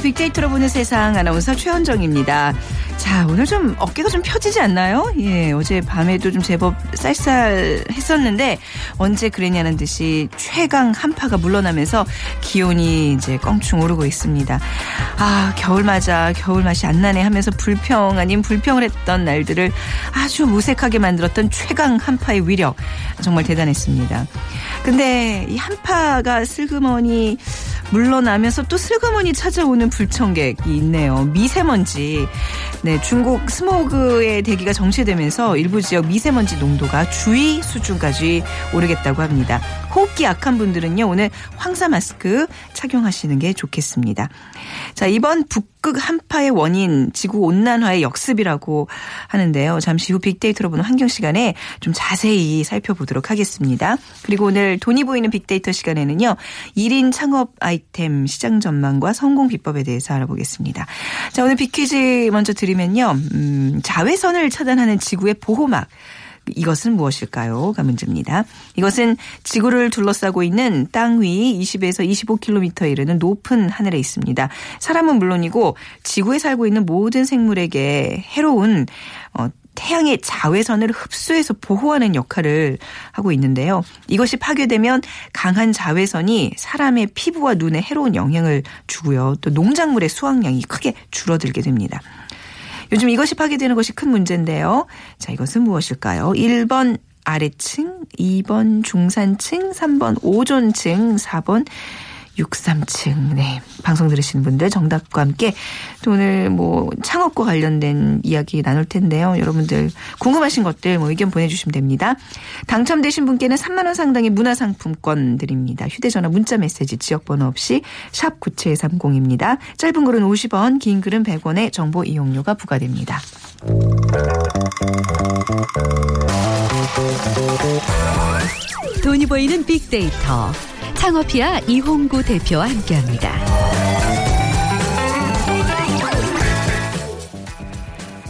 빅데이터로 보는 세상 아나운서 최현정입니다. 자, 오늘 좀 어깨가 좀 펴지지 않나요? 예, 어제 밤에도 좀 제법 쌀쌀 했었는데 언제 그랬냐는 듯이 최강 한파가 물러나면서 기온이 이제 껑충 오르고 있습니다. 아, 겨울 맞아 겨울 맛이 안 나네 하면서 불평 아닌 불평을 했던 날들을 아주 무색하게 만들었던 최강 한파의 위력 정말 대단했습니다. 근데 이 한파가 슬그머니 물러나면서 또 슬그머니 찾아오는 불청객이 있네요. 미세먼지. 네, 중국 스모그의 대기가 정체되면서 일부 지역 미세먼지 농도가 주의 수준까지 오르겠다고 합니다. 호흡기 약한 분들은요, 오늘 황사 마스크 착용하시는 게 좋겠습니다. 자, 이번 북극 한파의 원인 지구 온난화의 역습이라고 하는데요. 잠시 후 빅데이터로 보는 환경 시간에 좀 자세히 살펴보도록 하겠습니다. 그리고 오늘 돈이 보이는 빅데이터 시간에는요. 1인 창업 아이템 시장 전망과 성공 비법에 대해서 알아보겠습니다. 자, 오늘 빅퀴즈 먼저 드리면요. 음, 자외선을 차단하는 지구의 보호막 이것은 무엇일까요?가 문제입니다. 이것은 지구를 둘러싸고 있는 땅 위 20에서 25km에 이르는 높은 하늘에 있습니다. 사람은 물론이고 지구에 살고 있는 모든 생물에게 해로운 어, 태양의 자외선을 흡수해서 보호하는 역할을 하고 있는데요. 이것이 파괴되면 강한 자외선이 사람의 피부와 눈에 해로운 영향을 주고요. 또 농작물의 수확량이 크게 줄어들게 됩니다. 요즘 이것이 파괴되는 것이 큰 문제인데요. 자, 이것은 무엇일까요? 1번 아래층, 2번 중산층, 3번 오존층, 4번 63층. 네. 방송 들으시는 분들 정답과 함께 또 오늘 뭐 창업과 관련된 이야기 나눌 텐데요. 여러분들 궁금하신 것들 뭐 의견 보내주시면 됩니다. 당첨되신 분께는 3만원 상당의 문화상품권 드립니다. 휴대전화 문자 메시지 지역번호 없이 샵 9730입니다. 짧은 글은 50원, 긴 글은 100원의 정보 이용료가 부과됩니다. 돈이 보이는 빅데이터 창업이야 이홍구 대표와 함께합니다.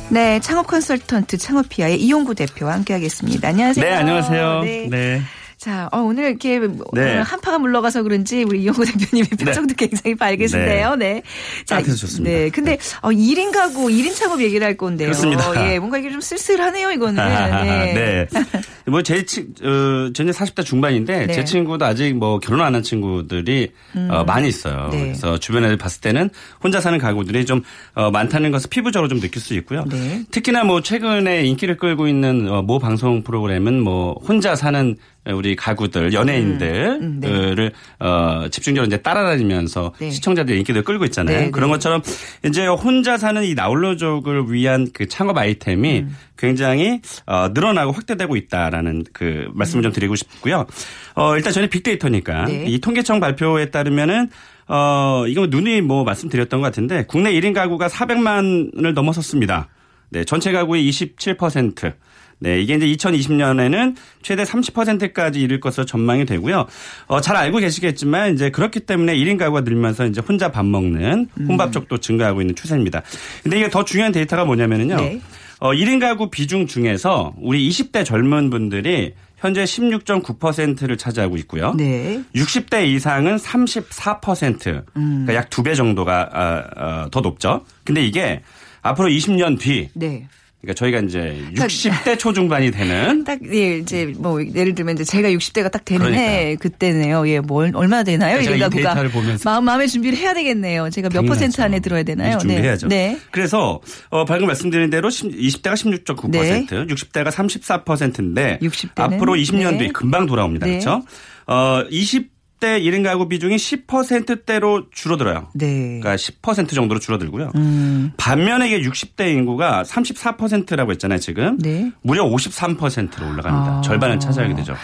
네, 창업 컨설턴트 창업피아의 이용구 대표와 함께하겠습니다. 안녕하세요. 네, 안녕하세요. 네. 네. 자, 어, 오늘 이렇게 네. 한파가 물러가서 그런지 우리 이용구 대표님의 표정도 굉장히 밝으신데요. 네. 따뜻해서 좋습니다. 네. 근데 어, 1인 가구, 1인 창업 얘기를 할 건데요. 그렇습니다. 예, 뭔가 이게 좀 쓸쓸하네요, 이거는. 네. 네. 뭐, 제, 친, 어, 저는 40대 중반인데, 네. 제 친구도 아직 뭐, 결혼 안 한 친구들이, 어, 많이 있어요. 네. 그래서 주변에 봤을 때는 혼자 사는 가구들이 좀, 어, 많다는 것을 피부적으로 좀 느낄 수 있고요. 네. 특히나 뭐, 최근에 인기를 끌고 있는, 어, 모 방송 프로그램은 뭐, 혼자 사는 우리 가구들, 연예인들을, 음, 네. 어, 집중적으로 이제 따라다니면서 네. 시청자들의 인기를 끌고 있잖아요. 네, 그런 네. 것처럼 이제 혼자 사는 이 나홀로족을 위한 그 창업 아이템이 음. 굉장히 어, 늘어나고 확대되고 있다라는 그 말씀을 좀 드리고 싶고요. 어, 일단 저는 빅데이터니까 네. 이 통계청 발표에 따르면은 어, 이건 눈이 뭐 말씀드렸던 것 같은데 국내 1인 가구가 400만을 넘어섰습니다. 네, 전체 가구의 27%. 네, 이게 이제 2020년에는 최대 30%까지 이를 것으로 전망이 되고요. 어, 잘 알고 계시겠지만 이제 그렇기 때문에 1인 가구가 늘면서 이제 혼자 밥 먹는 혼밥 쪽도 증가하고 있는 추세입니다. 근데 이게 더 중요한 데이터가 뭐냐면은요. 네. 어, 1인 가구 비중 중에서 우리 20대 젊은 분들이 현재 16.9%를 차지하고 있고요. 네. 60대 이상은 34%. 그러니까 약 두 배 정도가 아, 아, 더 높죠. 근데 이게 앞으로 20년 뒤 네. 그러니까 저희가 이제 60대 초중반이 되는 딱, 예, 이제 뭐, 예를 들면 이제 제가 60대가 딱 되는 그러니까요. 해, 그때네요. 예, 뭐, 얼- 얼마나 되나요? 제가 이 가구가 데이터를 보면서 마음, 마음의 준비를 해야 되겠네요. 제가 몇 퍼센트 당연하죠. 안에 들어야 되나요? 준비해야죠. 네. 네. 그래서 어, 방금 말씀드린 대로 20대가 16.9%, 네. 60대가 34%인데 60 대는? 앞으로 20년 네. 뒤 금방 돌아옵니다. 네. 그렇죠? 어, 20 60대 1인 가구 비중이 10%대로 줄어들어요. 네. 그러니까 10% 정도로 줄어들고요. 음. 반면에 이게 60대 인구가 34%라고 했잖아요, 지금. 네. 무려 53%로 올라갑니다. 아. 절반을 차지하게 되죠.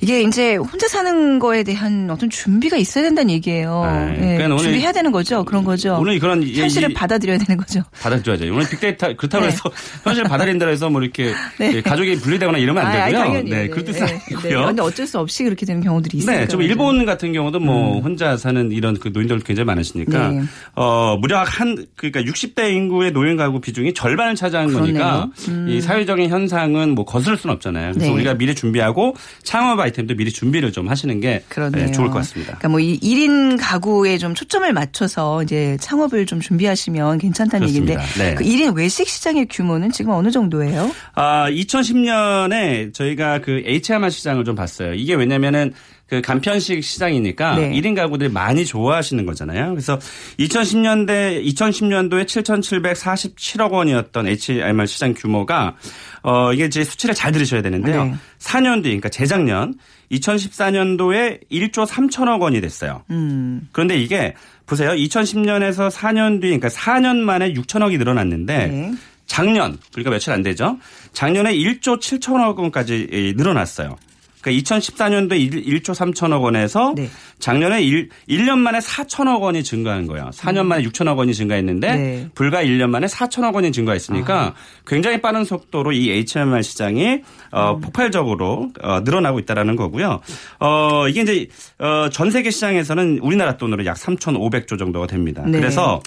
이게 이제 혼자 사는 거에 대한 어떤 준비가 있어야 된다는 얘기예요. 네. 예, 그러니까 준비해야 되는 거죠. 그런 거죠. 오늘 그런 이- 현실을 이- 받아들여야 되는 거죠. 받아줘야죠. 오늘 빅데이터 그렇다고 네. 해서 현실 받아들인다 해서 뭐 이렇게 네. 예, 가족이 분리되거나 이러면 안 아, 아니, 되고요. 당연히. 네, 그런 뜻은 네. 아니고요. 네. 근데 어쩔 수 없이 그렇게 되는 경우들이 있어요. 네, 좀 일본 같은 경우도 뭐 혼자 사는 이런 그 노인들 굉장히 많으시니까 네. 어 무려 한 그러니까 60대 인구의 노인 가구 비중이 절반을 차지한 거니까 이 사회적인 현상은 뭐 거스를 수는 없잖아요. 그래서 네. 우리가 미리 준비하고 창업 아이템도 미리 준비를 좀 하시는 게 그러네요. 네, 좋을 것 같습니다. 그러니까 뭐이 1인 가구에 좀 초점을 맞춰서 이제 창업을 좀 준비하시면 괜찮다는 그렇습니다. 얘기인데 네. 그 1인 외식 시장의 규모는 지금 어느 정도예요? 아, 2010년에 저희가 그 HMR 시장을 좀 봤어요. 이게 왜냐면은 그 간편식 시장이니까 네. 1인 가구들이 많이 좋아하시는 거잖아요. 그래서 2010년대 2010년도에 7,747억 원이었던 HMR 시장 규모가 어 이게 이제 수치를 잘 들으셔야 되는데요. 네. 4년 뒤 그러니까 재작년 2014년도에 1조 3천억 원이 됐어요. 음. 그런데 이게 보세요. 2010년에서 4년 뒤 그러니까 4년 만에 6천억이 늘어났는데 네. 작년 그러니까 며칠 안 되죠. 작년에 1조 7천억 원까지 예, 늘어났어요. 그러니까 2014년도에 1, 조 3천억 원에서 네. 작년에 1, 1년 만에 4천억 원이 증가한 거예요. 4년 만에 6천억 원이 증가했는데 네. 불과 1년 만에 4천억 원이 증가했으니까 굉장히 빠른 속도로 이 HMR 시장이 어, 폭발적으로 어, 늘어나고 있다라는 거고요. 어, 이게 이제 어, 전 세계 시장에서는 우리나라 돈으로 약 3,500조 정도가 됩니다. 네. 그래서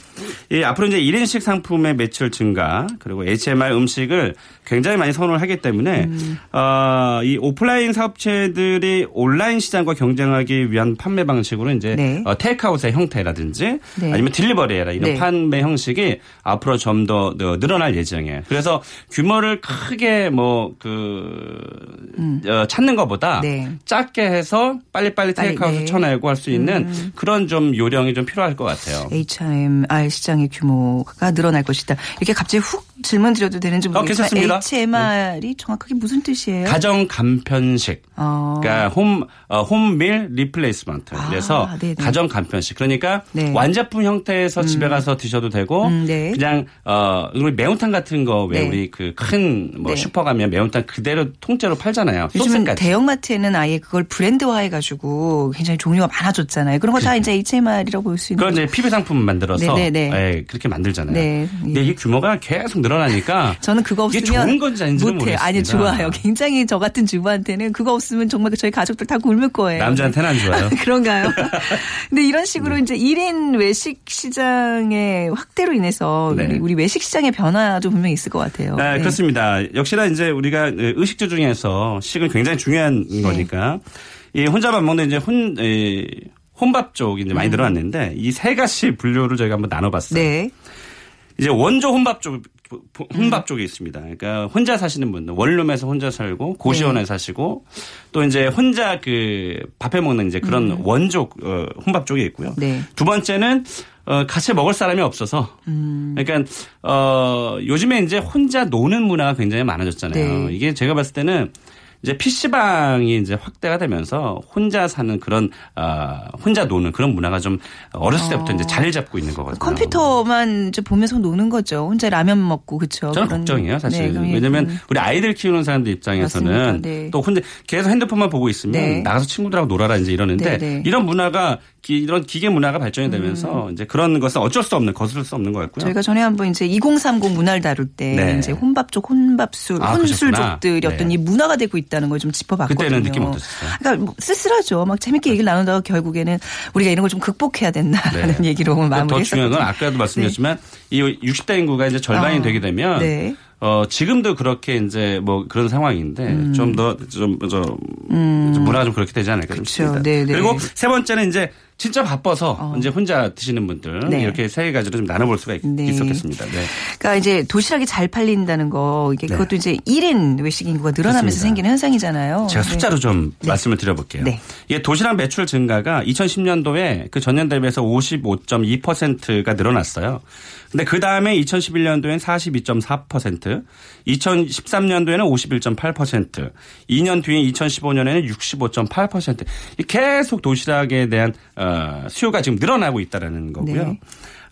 이 앞으로 이제 1인식 상품의 매출 증가 그리고 HMR 음식을 굉장히 많이 선호를 하기 때문에 음. 어, 이 오프라인 사업 체들이 온라인 시장과 경쟁하기 위한 판매 방식으로 이제 네. 어, 테이크아웃의 형태라든지 네. 아니면 딜리버리해라 이런 네. 판매 형식이 앞으로 좀 더 늘어날 예정이에요. 그래서 규모를 크게 뭐그 어, 찾는 것보다 음. 네. 작게 해서 빨리빨리 빨리, 테이크아웃을 네. 음. 쳐내고 할 수 있는 그런 좀 요령이 좀 필요할 것 같아요. HMR 시장의 규모가 늘어날 것이다. 이렇게 갑자기 훅 질문 드려도 되는지 모르겠지만 괜찮습니다. HMR이 정확하게 무슨 뜻이에요? 가정 간편식. 어. 그러니까 홈 어, home meal replacement. 아, 그래서 네네. 가정 간편식. 그러니까 네. 완제품 형태에서 집에 가서 드셔도 되고 음, 네. 그냥 어 우리 매운탕 같은 거 왜 네. 우리 그 큰 뭐 네. 슈퍼 가면 매운탕 그대로 통째로 팔잖아요. 소스까지. 대형마트에는 아예 그걸 브랜드화 해 가지고 굉장히 종류가 많아졌잖아요. 그런 거 다 이제 HMR이라고 볼 수 있는 그건 이제 PB 상품 만들어서 네네네. 예, 그렇게 만들잖아요. 네. 근데 이게 규모가 계속 늘어나니까 저는 그거 이게 없으면 좋은 건지 아닌지는 못해요. 아니. 좋아요. 굉장히 저 같은 주부한테는 그거 없 으면 정말 저희 가족들 다 굶을 거예요. 남자한테는 안 좋아요. 그런가요? 근데 이런 네. 식으로 이제 1인 외식 시장의 확대로 인해서 네. 우리, 우리 외식 시장의 변화도 분명히 있을 것 같아요. 네, 그렇습니다. 역시나 이제 우리가 의식주 중에서 식은 굉장히 중요한 네. 거니까 이 혼자 밥 먹는 이제 혼 에, 혼밥 쪽이 이제 많이 늘어났는데 이 세 가지 분류를 저희가 한번 나눠봤어요. 음. 네. 이제 원조 혼밥 쪽 혼밥 쪽이 있습니다. 그러니까 혼자 사시는 분들 원룸에서 혼자 살고 고시원에 네. 사시고 또 이제 혼자 그 밥해 먹는 이제 그런 원조 어, 혼밥 쪽이 있고요. 음. 네. 두 번째는 어, 같이 먹을 사람이 없어서. 음. 그러니까 어, 요즘에 이제 혼자 노는 문화가 굉장히 많아졌잖아요. 네. 이게 제가 봤을 때는 이제 PC방이 이제 확대가 되면서 혼자 사는 그런 어, 혼자 노는 그런 문화가 좀 어렸을 때부터 이제 자리 잡고 있는 거거든요. 컴퓨터만 이제 보면서 노는 거죠. 혼자 라면 먹고 그렇죠. 저는 그런- 걱정이에요, 사실. 네, 왜냐면 음. 우리 아이들 키우는 사람들 입장에서는. 네. 또 혼자 계속 핸드폰만 보고 있으면 네. 나가서 친구들하고 놀아라 이제 이러는데 네, 네. 이런 문화가 기- 이런 기계 문화가 발전이 되면서 이제 그런 것은 어쩔 수 없는 거스를 수 없는 것 같고요. 음. 저희가 전에 한번 이제 2030 문화를 다룰 때 네. 이제 혼밥족, 혼밥술, 아, 혼술족들이. 어떤 네. 이 문화가 되고 있다 는 걸 좀 짚어봤거든요. 그때는 느낌 어떠셨어요? 그러니까 뭐 쓸쓸하죠. 막 재밌게 얘기를 나누다가 결국에는 우리가 이런 걸 좀 극복해야 된다라는 네. 얘기로 더 마무리했었거든요. 중요한 건 아까도 말씀드렸지만 이 60대 인구가 이제 절반이 아, 되게 되면 네. 어, 지금도 그렇게 이제 뭐 그런 상황인데 음. 좀더좀저 문화가 좀 그렇게 되지 않을까. 싶습니다. 네, 네. 그리고 세 번째는 이제 진짜 바빠서 이제 혼자 드시는 분들 네. 이렇게 세 가지로 좀 나눠볼 수가 있, 네. 있었겠습니다. 네. 그러니까 이제 도시락이 잘 팔린다는 거 이게 네. 그것도 이제 1인 외식 인구가 늘어나면서 그렇습니다. 생기는 현상이잖아요. 제가 네. 숫자로 좀 말씀을 드려볼게요. 네. 이게 도시락 매출 증가가 2010년도에 그 전년 대비해서 55.2%가 늘어났어요. 근데 그 다음에 2011년도엔 42.4%, 2013년도에는 51.8%, 2년 뒤인 2015년에는 65.8%. 계속 도시락에 대한 어, 수요가 지금 늘어나고 있다라는 거고요. 네.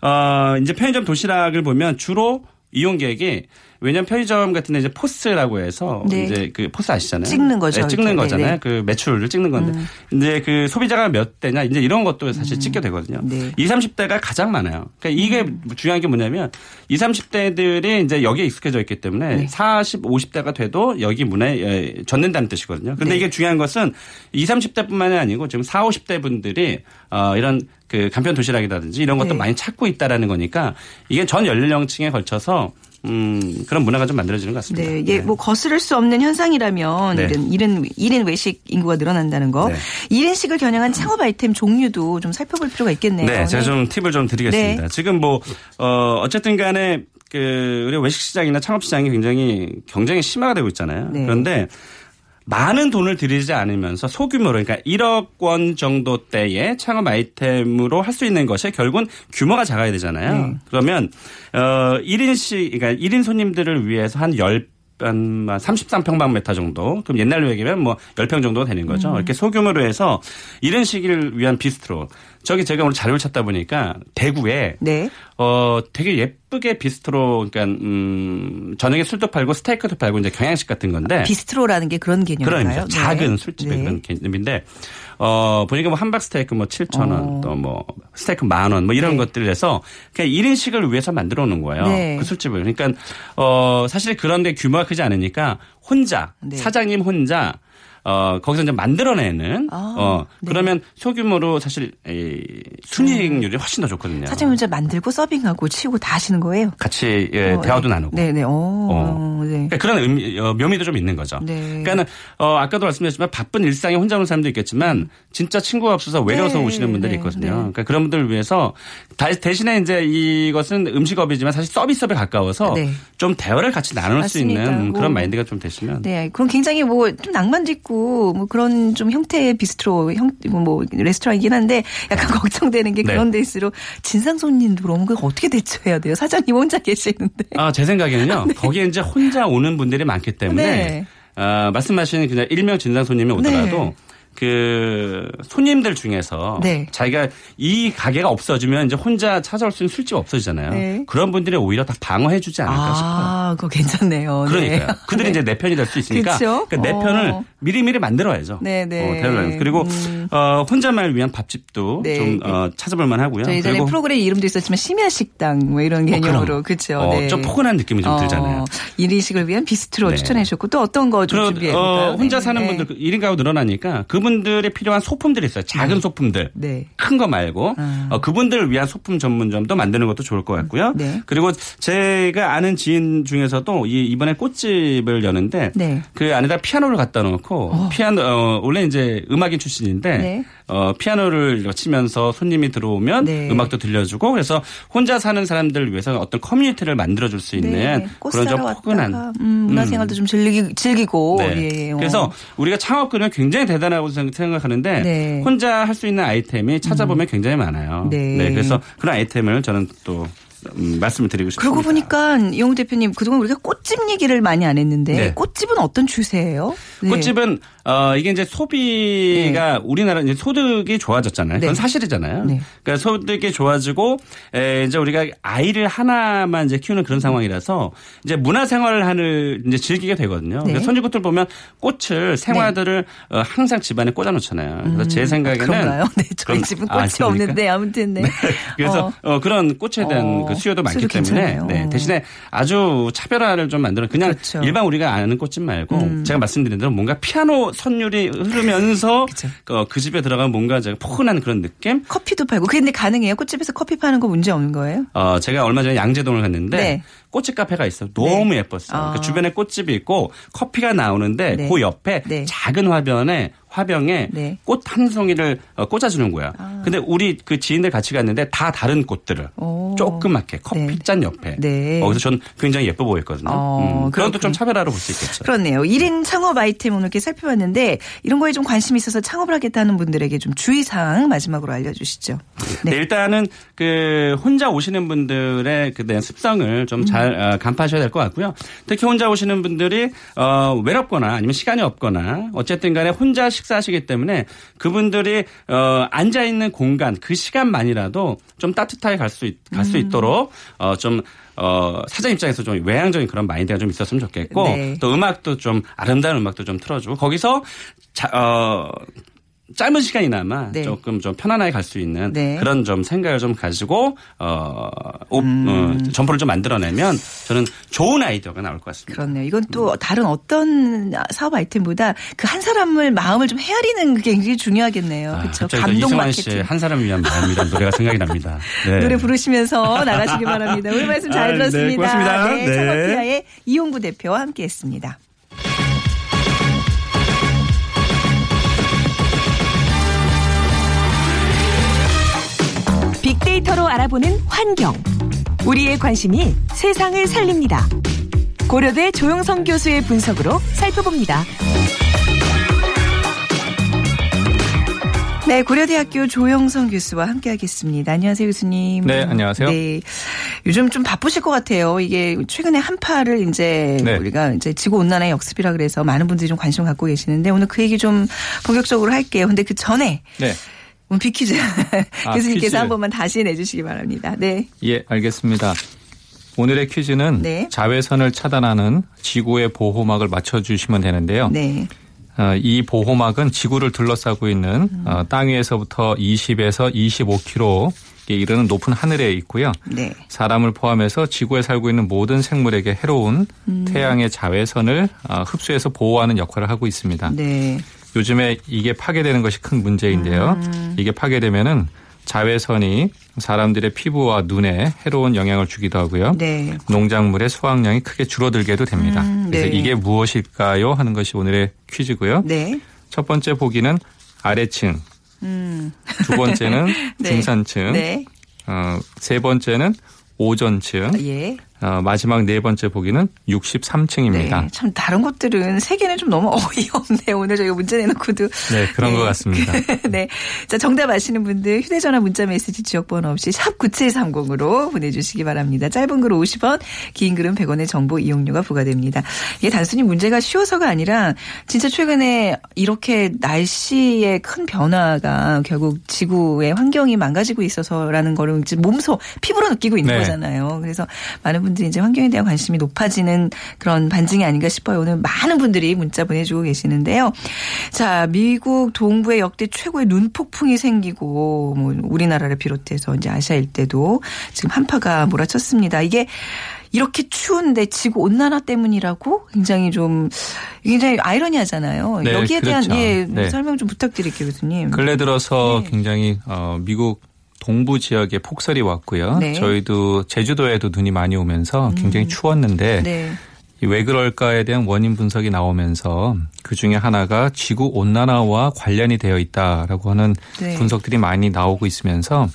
어, 이제 편의점 도시락을 보면 주로 이용객이 왜냐면 편의점 같은 데 이제 포스라고 해서 네. 이제 그 포스 아시잖아요. 찍는 거죠, 네, 찍는 이렇게. 거잖아요. 네네. 음. 그 매출을 찍는 건데. 이제 그 소비자가 몇 대냐 이제 이런 것도 사실 찍게 되거든요. 네. 20, 30대가 가장 많아요. 그러니까 이게 중요한 게 뭐냐면 20, 30대들이 이제 여기에 익숙해져 있기 때문에 네. 40, 50대가 돼도 여기 문화에 예, 젖는다는 뜻이거든요. 그런데 네. 이게 중요한 것은 20, 30대뿐만이 아니고 지금 40, 50대 분들이 어 이런 그 간편 도시락이라든지 이런 것도 네. 많이 찾고 있다라는 거니까 이게 전 연령층에 걸쳐서 음 그런 문화가 좀 만들어지는 것 같습니다. 네, 예, 뭐 거스를 수 없는 현상이라면 네. 이런 1인, 1인 외식 인구가 늘어난다는 거. 네. 1인식을 겨냥한 창업 아이템 종류도 좀 살펴볼 필요가 있겠네요. 네, 제가 좀 팁을 좀 드리겠습니다. 네. 지금 뭐, 어, 어쨌든 간에 그, 우리 외식 시장이나 창업 시장이 굉장히 경쟁이 심화가 되고 있잖아요. 네. 그런데 많은 돈을 들이지 않으면서 소규모로 그러니까 1억 원 정도 대의 창업 아이템으로 할 수 있는 것이 결국은 규모가 작아야 되잖아요. 네. 그러면 어 1인씩 그러니까 1인 손님들을 위해서 한 10, 한 33평방미터 정도. 그럼 옛날로 얘기하면 뭐 10평 정도 되는 거죠. 음. 이렇게 소규모로 해서 이런 시기를 위한 비스트로. 저기 제가 오늘 자료를 찾다 보니까 대구에 네. 어 되게 예쁘게 비스트로 그러니까 음 저녁에 술도 팔고 스테이크도 팔고 이제 경양식 같은 건데 비스트로라는 게 그런 개념인가요? 그러니까 작은 네. 술집의 네. 그런 개념인데 어 보니까 뭐 함박 스테이크 뭐 7천 원, 어. 또뭐 스테이크 만 원 뭐 이런 네. 것들을 해서 그냥 1인식을 위해서 만들어 놓은 거예요. 네. 그 술집을. 그러니까 어 사실 그런데 규모가 크지 않으니까 혼자 네. 사장님 혼자 어 거기서 이제 만들어내는 아, 어 네. 그러면 소규모로 사실 이 순이익률이 훨씬 더 좋거든요. 사장님 혼자 만들고 서빙하고 치우고 다 하시는 거예요? 같이 예, 어, 대화도 네. 나누고. 네네. 오, 어. 네. 그러니까 그런 의미, 어, 묘미도 좀 있는 거죠. 네. 그러니까는 어, 아까도 말씀드렸지만 바쁜 일상에 혼자 오는 사람도 있겠지만 진짜 친구가 없어서 외로워서 네, 오시는 분들이 네, 있거든요. 네. 그러니까 그런 분들을 위해서 다- 대신에 이제 이것은 음식업이지만 사실 서비스업에 가까워서 네. 좀 대화를 같이 나눌 맞습니다. 수 있는 뭐. 그런 마인드가 좀 되시면 네, 그럼 굉장히 뭐 좀 낭만도 있고 뭐 그런 좀 형태의 비스트로 형 뭐 레스토랑이긴 한데 약간 걱정되는 게 네. 그런 데일수록 진상 손님 들어오면 그거 어떻게 대처해야 돼요? 사장님 혼자 계시는데. 아, 제 생각에는요. 거기에 이제 혼자 오는 분들이 많기 때문에 네. 아, 말씀하신 그냥 일명 진상 손님이 오더라도 네. 그 손님들 중에서 네. 자기가 이 가게가 없어지면 이제 혼자 찾아올 수 있는 술집 없어지잖아요. 네. 그런 분들이 오히려 다 방어해 주지 않을까 싶어요. 아, 그거 괜찮네요. 그러니까요. 네. 그들이 이제 내 편이 될 수 있으니까? 그러니까 내 어. 편을 미리미리 만들어야죠. 네, 네. 어, 대화를. 그리고 음. 어, 혼자만을 위한 밥집도 네. 좀 어, 찾아볼 만하고요. 저 예전에 프로그램 이름도 있었지만 심야 식당 뭐 이런 개념으로 그럼. 그렇죠. 어, 좀 포근한 느낌이 좀 들잖아요. 1인식을 위한 비스트로 네. 추천해 주셨고 또 어떤 거 좀 준비해 볼까요? 어, 혼자 네. 사는 네. 분들 그 1인 가구 늘어나니까 그 분들이 필요한 소품들이 있어요. 작은 소품들. 네. 큰 거 말고 아. 어, 그분들을 위한 소품 전문점도 만드는 것도 좋을 것 같고요. 네. 그리고 제가 아는 지인 중에서도 이 이번에 꽃집을 여는데 네. 그 안에다 피아노를 갖다 놓고 피아노 어, 원래 이제 음악인 출신인데 네. 어, 피아노를 치면서 손님이 들어오면 네. 음악도 들려주고 그래서 혼자 사는 사람들을 위해서 어떤 커뮤니티를 만들어줄 수 있는 네. 꽃 그런 좀 포근한 왔다가 음, 문화생활도 좀 즐기, 즐기고 네. 예, 예. 어. 그래서 우리가 창업근은 굉장히 대단하고 생각- 생각하는데 네. 혼자 할 수 있는 아이템이 찾아보면 굉장히 많아요. 네. 그래서 그런 아이템을 저는 또 음, 말씀을 드리고 싶습니다. 그러고 보니까 이용우 대표님 그동안 우리가 꽃집 얘기를 많이 안 했는데 네. 꽃집은 어떤 추세예요? 네. 꽃집은 어 이게 이제 소비가 우리나라 이제 소득이 좋아졌잖아요. 그건 네. 사실이잖아요. 네. 그러니까 소득이 좋아지고 에 이제 우리가 아이를 하나만 이제 키우는 그런 상황이라서 이제 문화 생활을 하는 이제 즐기게 되거든요. 네. 그러니까 선진국들 보면 꽃을 생화들을 어, 항상 집안에 꽂아 놓잖아요. 그래서 제 생각에는 음, 그런가요? 네, 저희 그럼- 집은 아, 꽃이 있습니까? 없는데 아무튼 네. 그래서 어. 어, 그런 꽃에 대한 어, 그 수요도 많기 때문에. 네, 대신에 아주 차별화를 좀 만드는 그냥 그렇죠. 음. 일반 우리가 아는 꽃집 말고 제가 말씀드린 대로 뭔가 피아노 선율이 흐르면서. 어, 그 집에 들어가면 뭔가 제가 포근한 그런 느낌. 커피도 팔고 근데 가능해요? 꽃집에서 커피 파는 거 문제 없는 거예요? 어, 제가 얼마 전에 양재동을 갔는데 네. 꽃집 카페가 있어요. 너무 네. 예뻤어요. 아. 그 주변에 꽃집이 있고 커피가 나오는데 네. 그 옆에 네. 작은 화변에 화병에 네. 꽃한 송이를 어, 꽂아주는 거야. 아. 근데 우리 그 지인들 같이 갔는데 다 다른 꽃들을 오. 조그맣게 커피잔 옆에. 네. 거기서 전 굉장히 예뻐 보였거든요. 어, 음, 그런 것도. 좀 차별화로 볼 수 있겠죠. 그렇네요. 1인 창업 아이템 오늘 이렇게 살펴봤는데 이런 거에 좀 관심이 있어서 창업을 하겠다는 분들에게 좀 주의사항 마지막으로 알려주시죠. 네. 네. 일단은 그 혼자 오시는 분들의 그 습성을 좀잘 음. 간파하셔야 될 것 같고요. 특히 혼자 오시는 분들이 어 외롭거나 아니면 시간이 없거나 어쨌든 간에 혼자 식사하시기 때문에 그분들이 어 앉아 있는 공간 그 시간만이라도 좀 따뜻하게 갈 수 갈수 음. 있도록 어 좀 어, 사장 입장에서 좀 외향적인 그런 마인드가 좀 있었으면 좋겠고, 네. 또 음악도 좀, 아름다운 음악도 좀 틀어주고, 거기서, 자, 어, 짧은 시간이나마 네. 조금 좀 편안하게 갈 수 있는 네. 그런 좀 생각을 좀 가지고 어, 오, 음. 어 점포를 좀 만들어내면 저는 좋은 아이디어가 나올 것 같습니다. 그렇네요. 이건 또 다른 어떤 사업 아이템보다 그 한 사람을 마음을 좀 헤아리는 게 굉장히 중요하겠네요. 아, 그렇죠. 갑자기 또 감동 이승환 마케팅. 씨의 한 사람을 위한 마음이라는 노래가 생각이 납니다. 네. 노래 부르시면서 나가시기 바랍니다. 오늘 말씀 잘 아, 네, 들었습니다. 고맙습니다. 네, 네. 창업피아의 이용구 대표와 함께했습니다. 빅데이터로 알아보는 환경. 우리의 관심이 세상을 살립니다. 고려대 조영성 교수의 분석으로 살펴봅니다. 네, 고려대학교 조영성 교수와 함께하겠습니다. 안녕하세요, 교수님. 네, 안녕하세요. 네, 요즘 좀 바쁘실 것 같아요. 이게 최근에 한파를 이제 네. 우리가 이제 지구 온난화의 역습이라 그래서 많은 분들이 좀 관심 갖고 계시는데 오늘 그 얘기 좀 본격적으로 할게요. 근데 그 전에 네. 오늘 비퀴즈 아, 교수님께서 퀴즈. 한 번만 다시 내주시기 바랍니다. 네, 예, 알겠습니다. 오늘의 퀴즈는 네. 자외선을 차단하는 지구의 보호막을 맞춰주시면 되는데요. 네, 어, 이 보호막은 지구를 둘러싸고 있는 음. 어, 땅 위에서부터 20에서 25km에 이르는 높은 하늘에 있고요. 네. 사람을 포함해서 지구에 살고 있는 모든 생물에게 해로운 음. 태양의 자외선을 어, 흡수해서 보호하는 역할을 하고 있습니다. 네. 요즘에 이게 파괴되는 것이 큰 문제인데요. 음. 이게 파괴되면은 자외선이 사람들의 피부와 눈에 해로운 영향을 주기도 하고요. 네. 농작물의 수확량이 크게 줄어들게도 됩니다. 음, 그래서 네. 이게 무엇일까요? 하는 것이 오늘의 퀴즈고요. 네. 첫 번째 보기는 아래층, 음. 두 번째는 네. 중산층, 네. 어, 세 번째는 오전층, 예. 어, 마지막 네 번째 보기는 63층입니다. 네. 참 다른 곳들은 세계는 좀 너무 어이없네요. 오늘 저희가 문제 내놓고도. 네, 그런 것 같습니다. 네. 자, 정답 아시는 분들 휴대전화 문자 메시지 지역번호 없이 샵 9730으로 보내주시기 바랍니다. 짧은 글은 50원, 긴 글은 100원의 정보 이용료가 부과됩니다. 이게 단순히 문제가 쉬워서가 아니라 진짜 최근에 이렇게 날씨의 큰 변화가 결국 지구의 환경이 망가지고 있어서라는 거를 몸소 피부로 느끼고 있는 네. 거잖아요. 그래서 많은 분들이 이제 환경에 대한 관심이 높아지는 그런 반증이 아닌가 싶어요. 오늘 많은 분들이 문자 보내주고 계시는데요. 자, 미국 동부에 역대 최고의 눈폭풍이 생기고 뭐 우리나라를 비롯해서 이제 아시아 일대도 지금 한파가 몰아쳤습니다. 이게 이렇게 추운데 지구 온난화 때문이라고 굉장히 좀 굉장히 아이러니하잖아요. 네, 여기에 대한 그렇죠. 예, 네. 설명 좀 부탁드릴게요, 교수님. 근래 들어서 네. 굉장히 어, 미국 동부 지역에 폭설이 왔고요. 네. 음. 저희도 제주도에도 눈이 많이 오면서 굉장히 추웠는데 네. 이왜 그럴까에 대한 원인 분석이 나오면서 그 중에 하나가 지구 온난화와 관련이 되어 있다라고 하는 네. 분석들이 많이 나오고 있으면서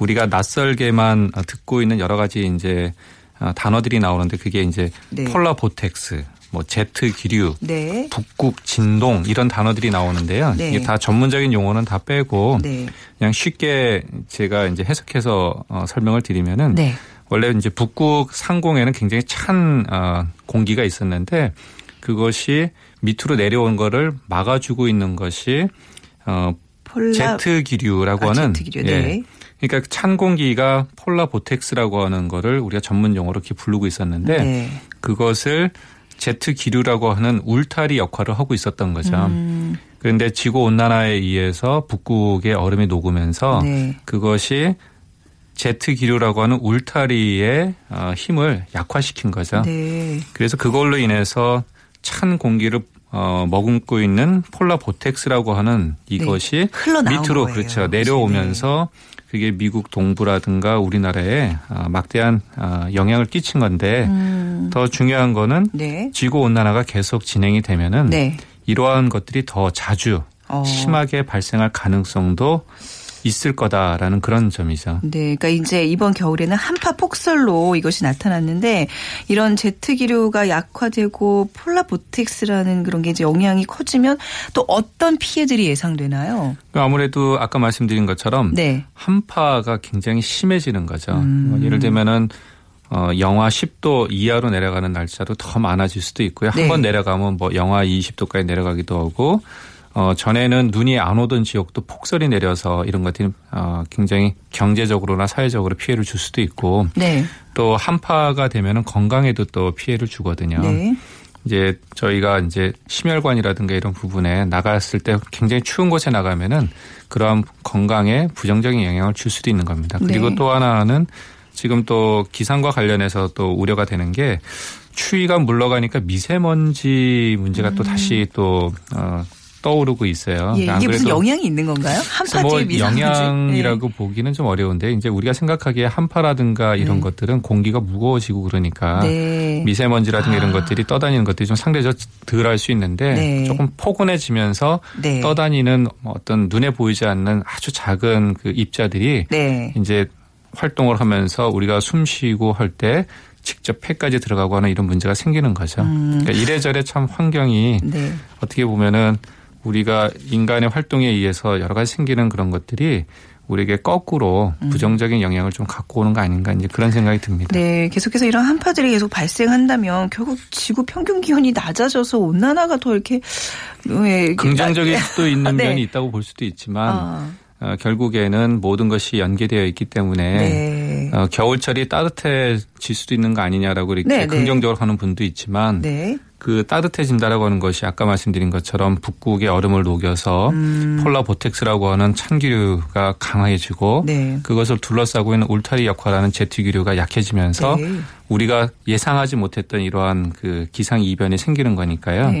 우리가 낯설게만 듣고 있는 여러 가지 이제 어, 단어들이 나오는데 그게 이제 네. 폴라 보텍스, 뭐 제트 기류, 네. 북극 진동 이런 단어들이 나오는데요. 네. 이게 다 전문적인 용어는 다 빼고 네. 그냥 쉽게 제가 이제 해석해서 어, 설명을 드리면은 네. 원래 이제 북극 상공에는 굉장히 찬 어, 공기가 있었는데 그것이 밑으로 내려온 거를 막아주고 있는 것이 어, 폴라 제트 기류라고 아, 하는 제트기류. 예. 네. 그러니까 찬 공기가 폴라 보텍스라고 하는 거를 우리가 전문 용어로 이렇게 부르고 있었는데 네. 그것을 제트 기류라고 하는 울타리 역할을 하고 있었던 거죠. 음, 그런데 지구 온난화에 의해서 북극의 얼음이 녹으면서 네. 그것이 제트 기류라고 하는 울타리의 어, 힘을 약화시킨 거죠. 네. 그래서 그걸로 인해서 찬 공기를 어, 머금고 있는 폴라 보텍스라고 하는 이것이 흘러나온 밑으로 거예요. 그렇죠 내려오면서 그게 미국 동부라든가 우리나라에 어, 막대한 어, 영향을 끼친 건데 음, 더 중요한 거는 네. 지구 온난화가 계속 진행이 되면은 네. 이러한 것들이 더 자주 어. 심하게 발생할 가능성도 있을 거다라는 그런 점이죠. 네, 그러니까 이제 이번 겨울에는 한파 폭설로 이것이 나타났는데 이런 제트 기류가 약화되고 폴라보틱스라는 그런 게 이제 영향이 커지면 또 어떤 피해들이 예상되나요? 아무래도 아까 말씀드린 것처럼 네. 한파가 굉장히 심해지는 거죠. 음. 예를 들면은 어, 영하 10도 이하로 내려가는 날짜도 더 많아질 수도 있고요. 네. 한번 내려가면 뭐 영하 20도까지 내려가기도 하고 어, 전에는 눈이 안 오던 지역도 폭설이 내려서 이런 것들이 어, 굉장히 경제적으로나 사회적으로 피해를 줄 수도 있고 네. 또 한파가 되면은 건강에도 또 피해를 주거든요. 네. 이제 저희가 이제 심혈관이라든가 이런 부분에 나갔을 때 굉장히 추운 곳에 나가면은 그러한 건강에 부정적인 영향을 줄 수도 있는 겁니다. 그리고 네. 또 하나는 지금 또 기상과 관련해서 또 우려가 되는 게 추위가 물러가니까 미세먼지 문제가 또 다시 또 어, 떠오르고 있어요. 음. 예, 안 이게 무슨 그래도 영향이 있는 건가요? 한파 뭐. 영향이라고 보기는 좀 어려운데 이제 우리가 생각하기에 한파라든가 이런 네. 것들은 공기가 무거워지고 그러니까 네. 미세먼지라든가 이런 아. 것들이 떠다니는 것들이 좀 상대적 덜 할 수 있는데 네. 조금 포근해지면서 네. 떠다니는 뭐 어떤 눈에 보이지 않는 아주 작은 그 입자들이 네. 이제 활동을 하면서 우리가 숨 쉬고 할때 직접 폐까지 들어가고 하는 이런 문제가 생기는 거죠. 음. 그러니까 이래저래 참 환경이 네. 어떻게 보면은 우리가 인간의 활동에 의해서 여러 가지 생기는 그런 것들이 우리에게 거꾸로 음. 부정적인 영향을 좀 갖고 오는 거 아닌가 이제 그런 생각이 듭니다. 네, 계속해서 이런 한파들이 계속 발생한다면 결국 지구 평균 기온이 낮아져서 온난화가 더 이렇게 긍정적일 나- 수도 있는 네. 면이 있다고 볼 수도 있지만 아, 어, 결국에는 모든 것이 연계되어 있기 때문에 네. 어, 겨울철이 따뜻해질 수도 있는 거 아니냐라고 이렇게 네, 네. 긍정적으로 하는 분도 있지만 네. 그 따뜻해진다라고 하는 것이 아까 말씀드린 것처럼 북극의 얼음을 녹여서 음. polar vortex라고 하는 찬기류가 강해지고 네. 그것을 둘러싸고 있는 울타리 역할하는 제트기류가 약해지면서 네. 우리가 예상하지 못했던 이러한 그 기상 이변이 생기는 거니까요.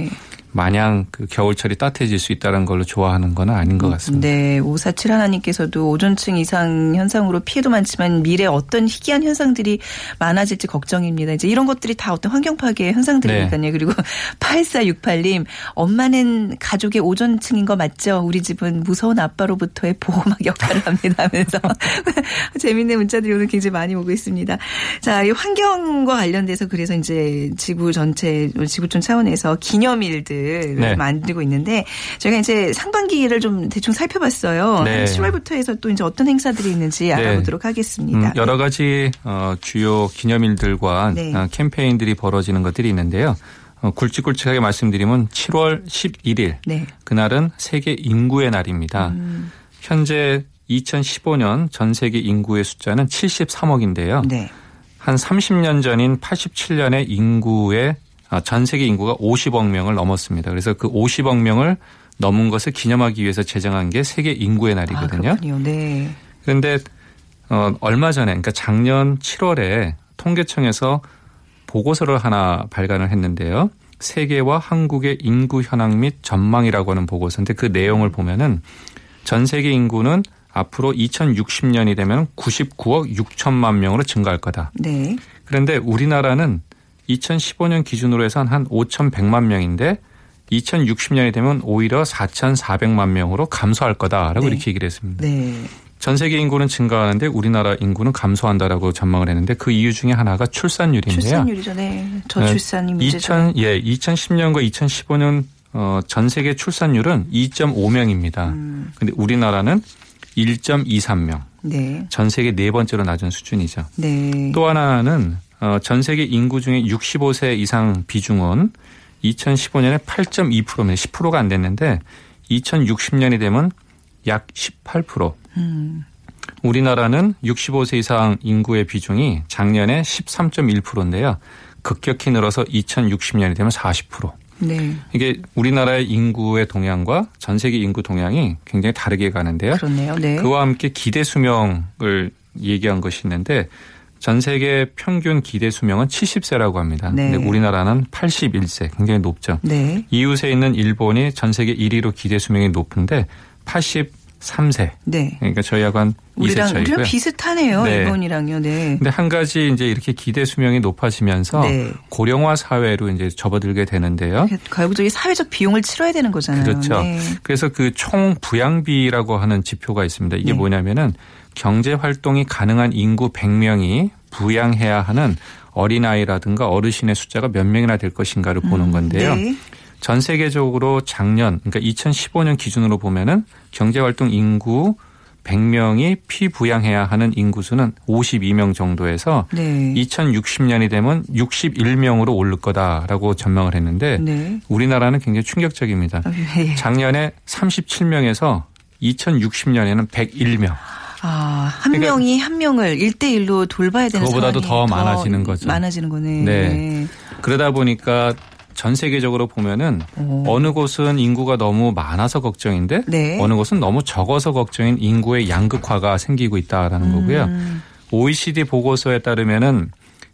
네. 마냥 그 겨울철이 따뜻해질 수 있다는 걸로 좋아하는 건 아닌 것 같습니다. 네, 547 하나님께서도 오존층 이상 현상으로 피해도 많지만 미래 어떤 희귀한 현상들이 많아질지 걱정입니다. 이제 이런 것들이 다 어떤 환경 파괴 현상들이니까요. 네. 그리고 8468님, 엄마는 가족의 오존층인 거 맞죠? 우리 집은 무서운 아빠로부터의 보호막 역할을 합니다 하면서 재밌는 문자들이 오늘 굉장히 많이 오고 있습니다. 자, 이 환경과 관련돼서 그래서 이제 지구 전체, 지구촌 차원에서 기념일들 을 네. 만들고 있는데 저희가 이제 상반기를 좀 대충 살펴봤어요. 네. 한 10월부터 해서 또 이제 어떤 행사들이 있는지 알아보도록 하겠습니다. 음, 여러 가지 어, 주요 기념일들과 네. 어, 캠페인들이 벌어지는 것들이 있는데요. 어, 굵직굵직하게 말씀드리면 7월 11일 네. 그날은 세계 인구의 날입니다. 음. 현재 2015년 전 세계 인구의 숫자는 73억인데요. 네. 한 30년 전인 87년에 인구의 아, 전 세계 인구가 50억 명을 넘었습니다. 그래서 그 50억 명을 넘은 것을 기념하기 위해서 제정한 게 세계 인구의 아, 날이거든요. 그렇군요. 네. 그런데 어, 얼마 전에 그러니까 작년 7월에 통계청에서 보고서를 하나 발간을 했는데요. 세계와 한국의 인구 현황 및 전망이라고 하는 보고서인데 그 내용을 보면은 전 세계 인구는 앞으로 2060년이 되면 99억 6천만 명으로 증가할 거다. 네. 그런데 우리나라는 2015년 기준으로 해서 한 5,100만 명인데 2060년이 되면 오히려 4,400만 명으로 감소할 거다라고 네. 이렇게 얘기를 했습니다. 네. 전 세계 인구는 증가하는데 우리나라 인구는 감소한다라고 전망을 했는데 그 이유 중에 하나가 출산율인데요. 출산율이죠. 네. 저출산이 문제죠. 2000, 예, 2010년과 2015년 어, 전 세계 출산율은 2.5명입니다. 음. 근데 우리나라는 1.23명. 네. 전 세계 네 번째로 낮은 수준이죠. 네. 또 하나는 어, 전 세계 인구 중에 65세 이상 비중은 2015년에 8.2%입니다. 10%가 안 됐는데 2060년이 되면 약 18%. 음. 우리나라는 65세 이상 인구의 비중이 작년에 13.1%인데요. 급격히 늘어서 2060년이 되면 40%. 네. 이게 우리나라의 인구의 동향과 전 세계 인구 동향이 굉장히 다르게 가는데요. 그렇네요. 네. 그와 함께 기대 수명을 얘기한 것이 있는데 전 세계 평균 기대 수명은 70세라고 합니다. 네. 근데 우리나라는 81세, 굉장히 높죠. 네. 이웃에 있는 일본이 전 세계 1위로 기대 수명이 높은데 3세. 네. 그러니까 저희하고 한 2세 우리랑 차이고요. 우리랑 비슷하네요. 네. 일본이랑요. 네. 근데 한 가지 이제 이렇게 기대 수명이 높아지면서 네. 고령화 사회로 이제 접어들게 되는데요. 결국 저기 사회적 비용을 치러야 되는 거잖아요. 그렇죠. 네. 그래서 그 총 부양비라고 하는 지표가 있습니다. 이게 네. 뭐냐면은 경제 활동이 가능한 인구 100명이 부양해야 하는 어린아이라든가 어르신의 숫자가 몇 명이나 될 것인가를 보는 건데요. 네. 전 세계적으로 작년 그러니까 2015년 기준으로 보면은 경제 활동 인구 100명이 피부양해야 하는 인구수는 52명 정도에서 네. 2060년이 되면 61명으로 오를 거다라고 전망을 했는데 네. 우리나라는 굉장히 충격적입니다. 예. 작년에 37명에서 2060년에는 101명. 아, 한 그러니까 명이 한 명을 1대1로 돌봐야 되는 그거보다도 더 많아지는 거죠. 많아지는 거네. 네. 그러다 보니까 전 세계적으로 보면은 오. 어느 곳은 인구가 너무 많아서 걱정인데 네. 어느 곳은 너무 적어서 걱정인 인구의 양극화가 생기고 있다라는 거고요. 음. OECD 보고서에 따르면은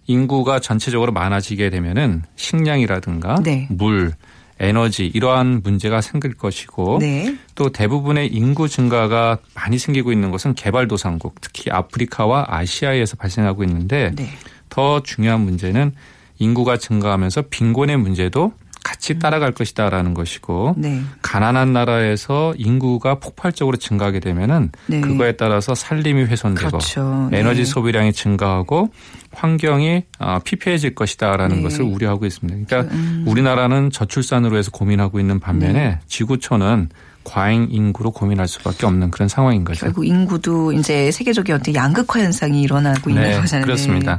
인구가 전체적으로 많아지게 되면은 식량이라든가 네. 물, 에너지 이러한 문제가 생길 것이고 네. 또 대부분의 인구 증가가 많이 생기고 있는 것은 개발도상국, 특히 아프리카와 아시아에서 발생하고 있는데 네. 더 중요한 문제는 인구가 증가하면서 빈곤의 문제도 같이 따라갈 것이다라는 것이고 네. 가난한 나라에서 인구가 폭발적으로 증가하게 되면은 네. 그거에 따라서 살림이 훼손되고 그렇죠. 네. 에너지 소비량이 증가하고 환경이 아, 피폐해질 것이다라는 네. 것을 우려하고 있습니다. 그러니까 음. 우리나라는 저출산으로 해서 고민하고 있는 반면에 네. 지구촌은 과잉 인구로 고민할 수밖에 없는 그런 상황인 거죠. 결국 인구도 이제 세계적인 어떤 양극화 현상이 일어나고 있는 네, 거잖아요. 그렇습니다.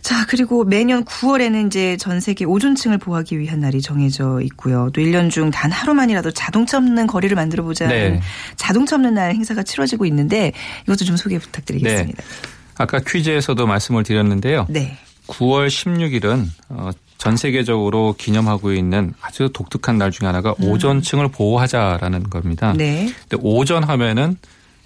자, 그리고 매년 9월에는 이제 전 세계 오존층을 보호하기 위한 날이 정해져 있고요. 또 1년 중 단 하루만이라도 자동차 없는 거리를 만들어 보자는 네. 자동차 없는 날 행사가 치러지고 있는데 이것도 좀 소개 부탁드리겠습니다. 아까 퀴즈에서도 말씀을 드렸는데요. 네. 9월 16일은 어, 전 세계적으로 기념하고 있는 아주 독특한 날 중에 하나가 오존층을 보호하자라는 겁니다. 음. 네. 근데 오존 하면은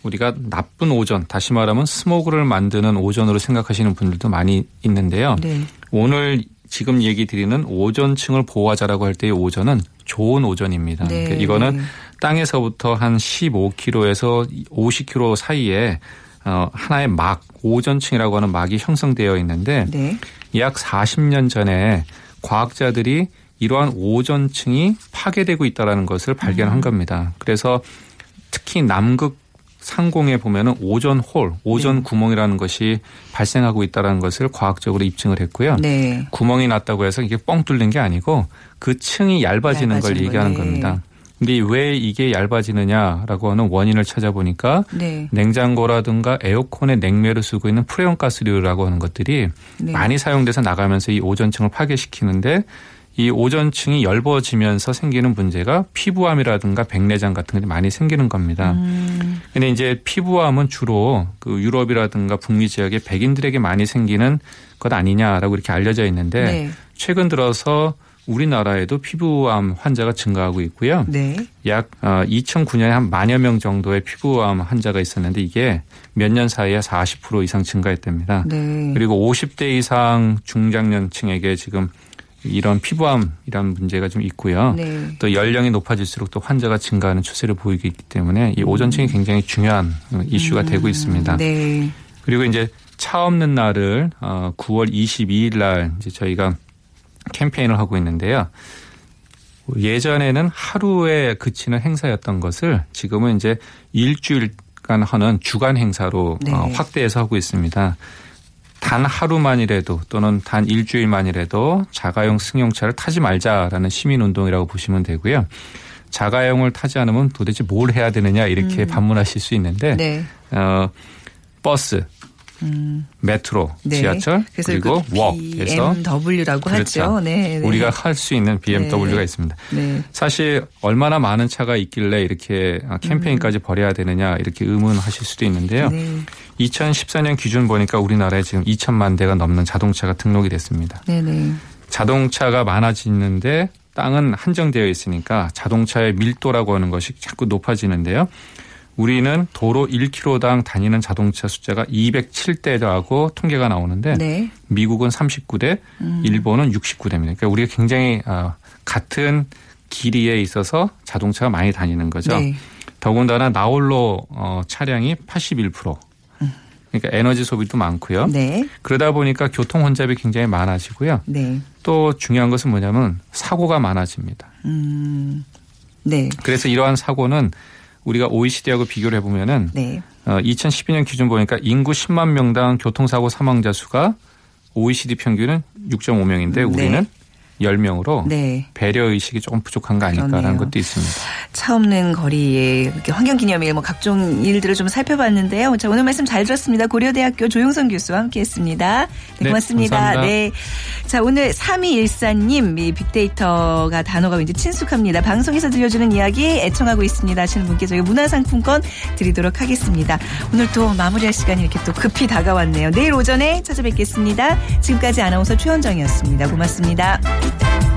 우리가 나쁜 오존, 다시 말하면 스모그를 만드는 오존으로 생각하시는 분들도 많이 있는데요. 네. 오늘 지금 얘기 드리는 오존층을 보호하자라고 할 때의 오존은 좋은 오존입니다. 네. 그러니까 이거는 땅에서부터 한 15km에서 50km 사이에 어, 하나의 막, 오존층이라고 하는 막이 형성되어 있는데 네. 약 40년 전에 과학자들이 이러한 오존층이 파괴되고 있다는 것을 발견한 겁니다. 그래서 특히 남극 상공에 보면은 오존 홀, 오존 구멍이라는 것이 발생하고 있다는 것을 과학적으로 입증을 했고요. 네. 구멍이 났다고 해서 이게 뻥 뚫린 게 아니고 그 층이 얇아지는 걸 얇아지는 얘기하는 거네. 겁니다. 근데 왜 이게 얇아지느냐라고 하는 원인을 찾아보니까 네. 냉장고라든가 에어컨에 냉매를 쓰고 있는 프레온 가스류라고 하는 것들이 네. 많이 사용돼서 나가면서 이 오존층을 파괴시키는데 이 오존층이 엷어지면서 생기는 문제가 피부암이라든가 백내장 같은 게 많이 생기는 겁니다. 음. 근데 이제 피부암은 주로 그 유럽이라든가 북미 지역의 백인들에게 많이 생기는 것 아니냐라고 이렇게 알려져 있는데 네. 최근 들어서 우리나라에도 피부암 환자가 증가하고 있고요. 네. 약 2009년에 한 만여 명 정도의 피부암 환자가 있었는데 이게 몇 년 사이에 40% 이상 증가했답니다. 네. 그리고 50대 이상 중장년층에게 지금 이런 피부암이라는 문제가 좀 있고요. 네. 또 연령이 높아질수록 또 환자가 증가하는 추세를 보이고 있기 때문에 이 오존층이 굉장히 중요한 이슈가 되고 있습니다. 음. 네. 그리고 이제 차 없는 날을 어 9월 22일 날 이제 저희가 캠페인을 하고 있는데요. 예전에는 하루에 그치는 행사였던 것을 지금은 이제 일주일간 하는 주간 행사로 네. 어, 확대해서 하고 있습니다. 단 하루만이라도 또는 단 일주일만이라도 자가용 승용차를 타지 말자라는 시민운동이라고 보시면 되고요. 자가용을 타지 않으면 도대체 뭘 해야 되느냐 이렇게 반문하실 수 있는데 음. 네. 어, 버스, 메트로, 네. 지하철 그리고 그 웍에서 BMW라고 그렇죠. 하죠. 네. 네. 우리가 할 수 있는 BMW가 네. 있습니다. 네. 사실 얼마나 많은 차가 있길래 이렇게 캠페인까지 벌여야 되느냐 이렇게 의문하실 수도 있는데요. 네. 2014년 기준 보니까 우리나라에 지금 2천만 대가 넘는 자동차가 등록이 됐습니다. 네, 네. 자동차가 많아지는데 땅은 한정되어 있으니까 자동차의 밀도라고 하는 것이 자꾸 높아지는데요. 우리는 도로 1km당 다니는 자동차 숫자가 207대라고 통계가 나오는데 네. 미국은 39대, 일본은 69대입니다. 그러니까 우리가 굉장히 아, 같은 길이에 있어서 자동차가 많이 다니는 거죠. 네. 더군다나 나홀로 어, 차량이 81%. 그러니까 에너지 소비도 많고요. 네. 그러다 보니까 교통 혼잡이 굉장히 많아지고요. 네. 또 중요한 것은 뭐냐면 사고가 많아집니다. 음. 네. 그래서 이러한 사고는 우리가 OECD하고 비교를 해보면은 네. 어, 2012년 기준 보니까 인구 10만 명당 교통사고 사망자 수가 OECD 평균은 6.5명인데 우리는 10명으로 네. 배려 의식이 조금 부족한 거 아닐까라는 그러네요. 것도 있습니다. 차 없는 거리에 이렇게 환경기념일 뭐 각종 일들을 좀 살펴봤는데요. 자, 오늘 말씀 잘 들었습니다. 고려대학교 조용선 교수와 함께 했습니다. 네, 네, 고맙습니다. 감사합니다. 네. 자, 오늘 3214님, 이 빅데이터가 단어가 왠지 친숙합니다. 방송에서 들려주는 이야기 애청하고 있습니다 하시는 분께 저희 문화상품권 드리도록 하겠습니다. 오늘 또 마무리할 시간이 이렇게 또 급히 다가왔네요. 내일 오전에 찾아뵙겠습니다. 지금까지 아나운서 최원정이었습니다. 고맙습니다. Thank you.